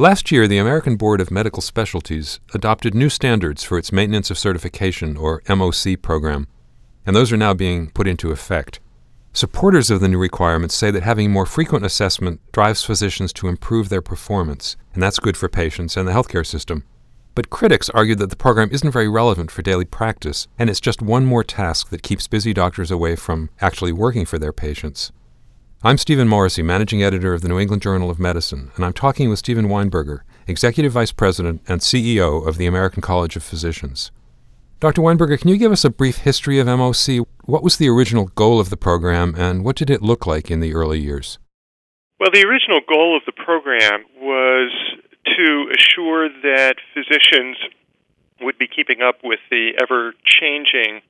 Last year, the American Board of Medical Specialties adopted new standards for its Maintenance of Certification, or MOC, program, and those are now being put into effect. Supporters of the new requirements say that having more frequent assessment drives physicians to improve their performance, and that's good for patients and the healthcare system. But critics argue that the program isn't very relevant for daily practice, and it's just one more task that keeps busy doctors away from actually working for their patients. I'm Stephen Morrissey, managing editor of the New England Journal of Medicine, and I'm talking with Steven Weinberger, executive vice president and CEO of the American College of Physicians. Dr. Weinberger, can you give us a brief history of MOC? What was the original goal of the program, and what did it look like in the early years? Well, the original goal of the program was to assure that physicians would be keeping up with the ever changing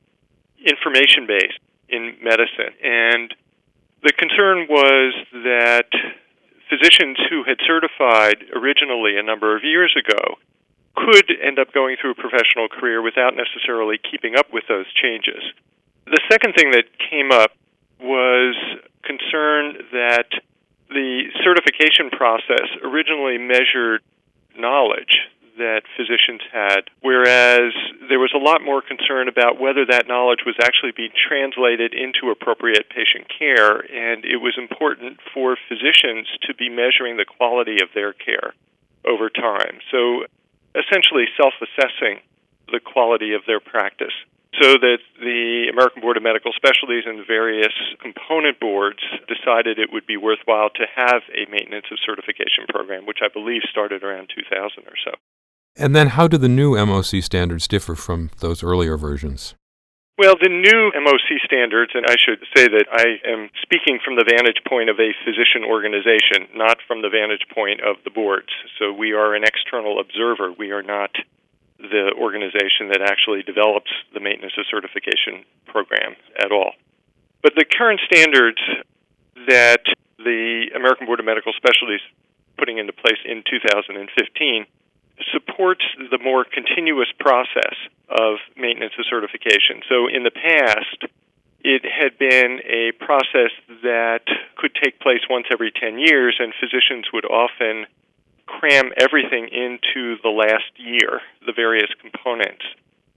information base in medicine. And the concern was that physicians who had certified originally a number of years ago could end up going through a professional career without necessarily keeping up with those changes. The second thing that came up was concern that the certification process originally measured knowledge that physicians had, whereas there was a lot more concern about whether that knowledge was actually being translated into appropriate patient care, and it was important for physicians to be measuring the quality of their care over time. So essentially self assessing the quality of their practice. So that the American Board of Medical Specialties and various component boards decided it would be worthwhile to have a maintenance of certification program, which I believe started around 2000 or so. And then, how do the new MOC standards differ from those earlier versions? Well, the new MOC standards, and I should say that I am speaking from the vantage point of a physician organization, not from the vantage point of the boards. So we are an external observer. We are not the organization that actually develops the maintenance of certification program at all. But the current standards that the American Board of Medical Specialties putting into place in 2015 supports the more continuous process of maintenance of certification. So in the past, it had been a process that could take place once every 10 years, and physicians would often cram everything into the last year, the various components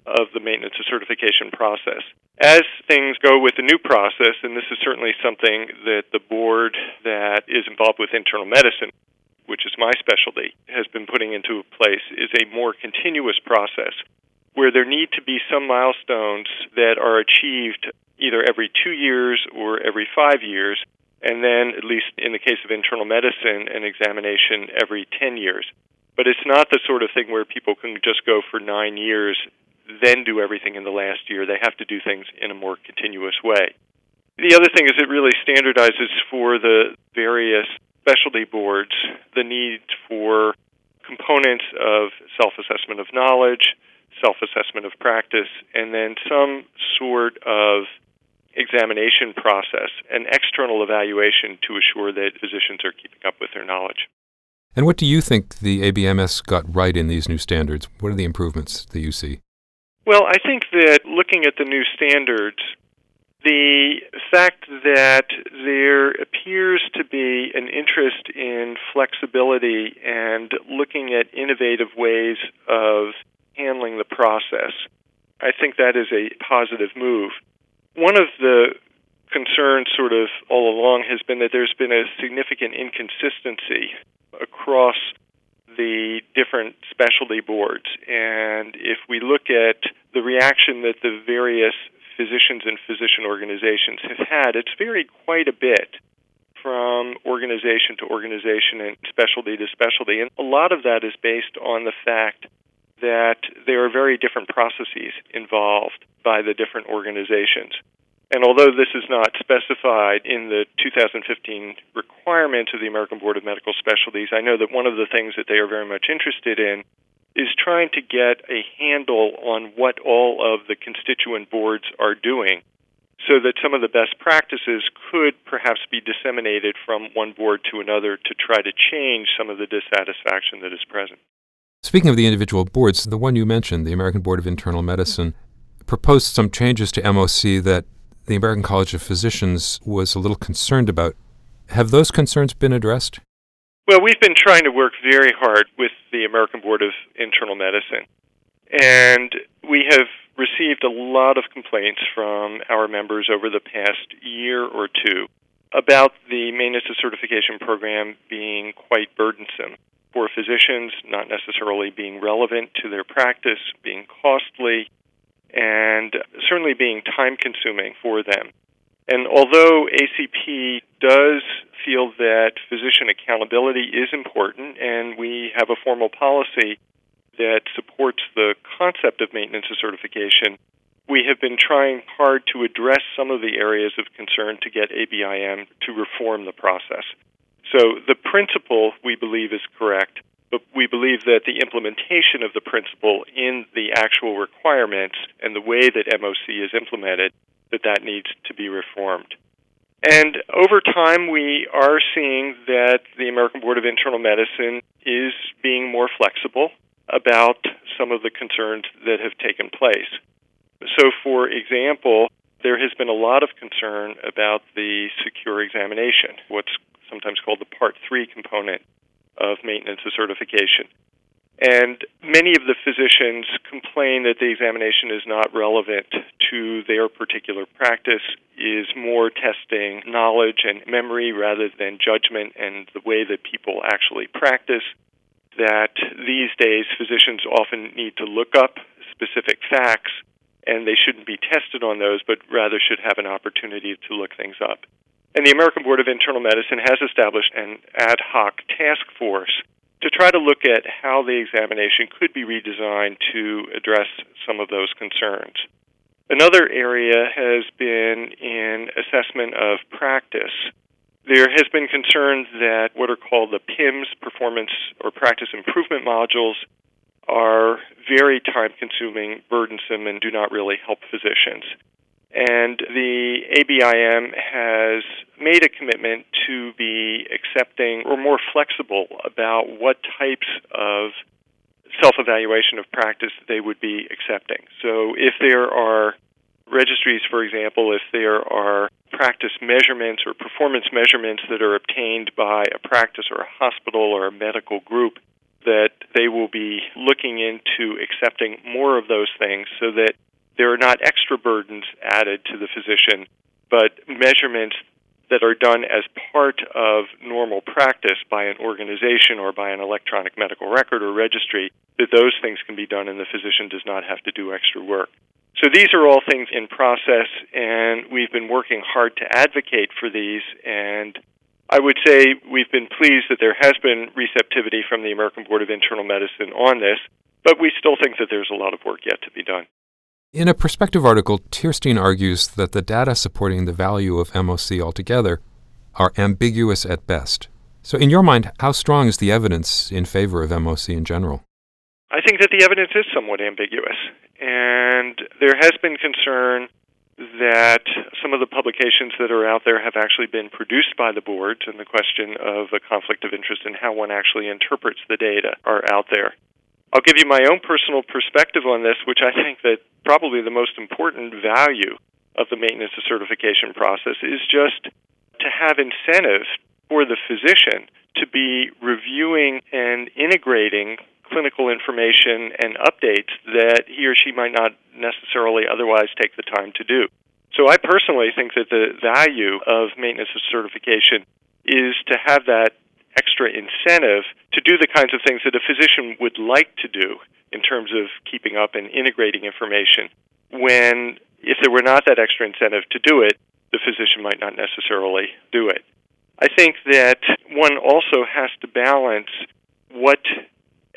of the maintenance of certification process. As things go with the new process, and this is certainly something that the board that is involved with internal medicine which is my specialty, has been putting into place is a more continuous process where there need to be some milestones that are achieved either every two years or every five years, and then, at least in the case of internal medicine, an examination every 10 years. But it's not the sort of thing where people can just go for nine years, then do everything in the last year. They have to do things in a more continuous way. The other thing is it really standardizes for the various specialty boards the need for components of self assessment of knowledge, self assessment of practice, and then some sort of examination process, an external evaluation to assure that physicians are keeping up with their knowledge. And what do you think the ABMS got right in these new standards? What are the improvements that you see? Well, I think that looking at the new standards, the fact that there appears to be an interest in flexibility and looking at innovative ways of handling the process, I think that is a positive move. One of the concerns, sort of all along, has been that there's been a significant inconsistency across the different specialty boards. And if we look at the reaction that the various physicians and physician organizations have had, it's varied quite a bit from organization to organization and specialty to specialty. And a lot of that is based on the fact that there are very different processes involved by the different organizations. And although this is not specified in the 2015 requirements of the American Board of Medical Specialties, I know that one of the things that they are very much interested in is trying to get a handle on what all of the constituent boards are doing so that some of the best practices could perhaps be disseminated from one board to another to try to change some of the dissatisfaction that is present. Speaking of the individual boards, the one you mentioned, the American Board of Internal Medicine, proposed some changes to MOC that the American College of Physicians was a little concerned about. Have those concerns been addressed? Well, we've been trying to work very hard with the American Board of Internal Medicine. And we have received a lot of complaints from our members over the past year or two about the maintenance of certification program being quite burdensome for physicians, not necessarily being relevant to their practice, being costly, and certainly being time consuming for them. And although ACP does feel that physician accountability is important, and we have a formal policy that supports the concept of maintenance of certification, we have been trying hard to address some of the areas of concern to get ABIM to reform the process. So the principle we believe is correct, but we believe that the implementation of the principle in the actual requirements and the way that MOC is implemented that that needs to be reformed. And over time, we are seeing that the American Board of Internal Medicine is being more flexible about some of the concerns that have taken place. So, for example, there has been a lot of concern about the secure examination, what's sometimes called the Part 3 component of maintenance of certification. And many of the physicians complain that the examination is not relevant to their particular practice, is more testing knowledge and memory rather than judgment and the way that people actually practice. That these days physicians often need to look up specific facts and they shouldn't be tested on those, but rather should have an opportunity to look things up. And the American Board of Internal Medicine has established an ad hoc task force to try to look at how the examination could be redesigned to address some of those concerns. Another area has been in assessment of practice. There has been concern that what are called the PIMS, performance or practice improvement modules, are very time consuming, burdensome, and do not really help physicians. And the ABIM has made a commitment to be accepting or more flexible about what types of self evaluation of practice they would be accepting. So if there are registries, for example, if there are practice measurements or performance measurements that are obtained by a practice or a hospital or a medical group, that they will be looking into accepting more of those things so that there are not extra burdens added to the physician, but measurements that are done as part of normal practice by an organization or by an electronic medical record or registry, that those things can be done and the physician does not have to do extra work. So these are all things in process, and we've been working hard to advocate for these. And I would say we've been pleased that there has been receptivity from the American Board of Internal Medicine on this, but we still think that there's a lot of work yet to be done. In a perspective article, Teirstein argues that the data supporting the value of MOC altogether are ambiguous at best. So, in your mind, how strong is the evidence in favor of MOC in general? I think that the evidence is somewhat ambiguous. And there has been concern that some of the publications that are out there have actually been produced by the boards, and the question of a conflict of interest and how one actually interprets the data are out there. I'll give you my own personal perspective on this, which I think that probably the most important value of the maintenance of certification process is just to have incentive for the physician to be reviewing and integrating clinical information and updates that he or she might not necessarily otherwise take the time to do. So I personally think that the value of maintenance of certification is to have that extra incentive to do the kinds of things that a physician would like to do in terms of keeping up and integrating information. When if there were not that extra incentive to do it the physician might not necessarily do it. I think that one also has to balance what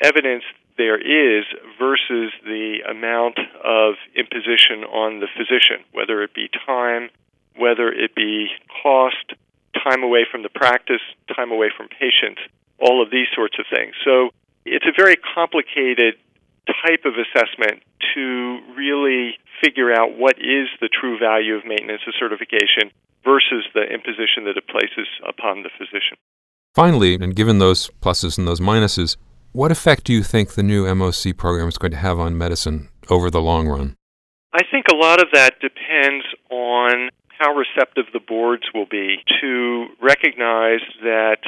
evidence there is versus the amount of imposition on the physician whether it be time whether it be cost time away from the practice, time away from patients, all of these sorts of things. So it's a very complicated type of assessment to really figure out what is the true value of maintenance of certification versus the imposition that it places upon the physician. Finally, and given those pluses and those minuses, what effect do you think the new MOC program is going to have on medicine over the long run? I think a lot of that depends on how receptive the boards will be to recognize that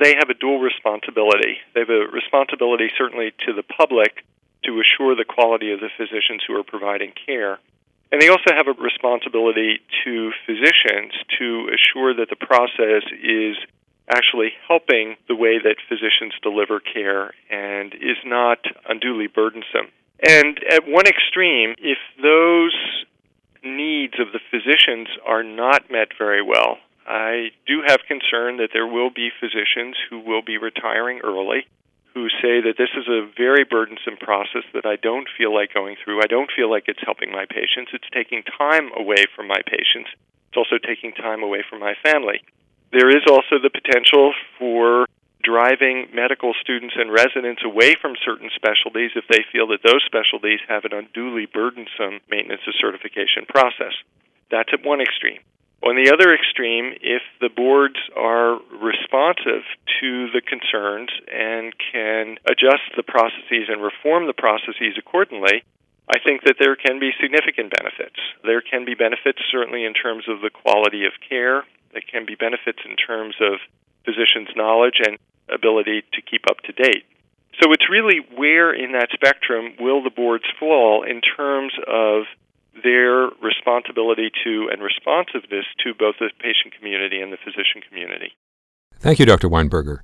they have a dual responsibility. They have a responsibility, certainly, to the public to assure the quality of the physicians who are providing care. And they also have a responsibility to physicians to assure that the process is actually helping the way that physicians deliver care and is not unduly burdensome. And at one extreme, if those needs of the physicians are not met very well, I do have concern that there will be physicians who will be retiring early who say that this is a very burdensome process that I don't feel like going through. I don't feel like it's helping my patients. It's taking time away from my patients. It's also taking time away from my family. There is also the potential for driving medical students and residents away from certain specialties if they feel that those specialties have an unduly burdensome maintenance of certification process. That's at one extreme. On the other extreme, if the boards are responsive to the concerns and can adjust the processes and reform the processes accordingly, I think that there can be significant benefits. There can be benefits certainly in terms of the quality of care. There can be benefits in terms of physicians' knowledge and ability to keep up to date. So it's really where in that spectrum will the boards fall in terms of their responsibility to and responsiveness to both the patient community and the physician community. Thank you, Dr. Weinberger.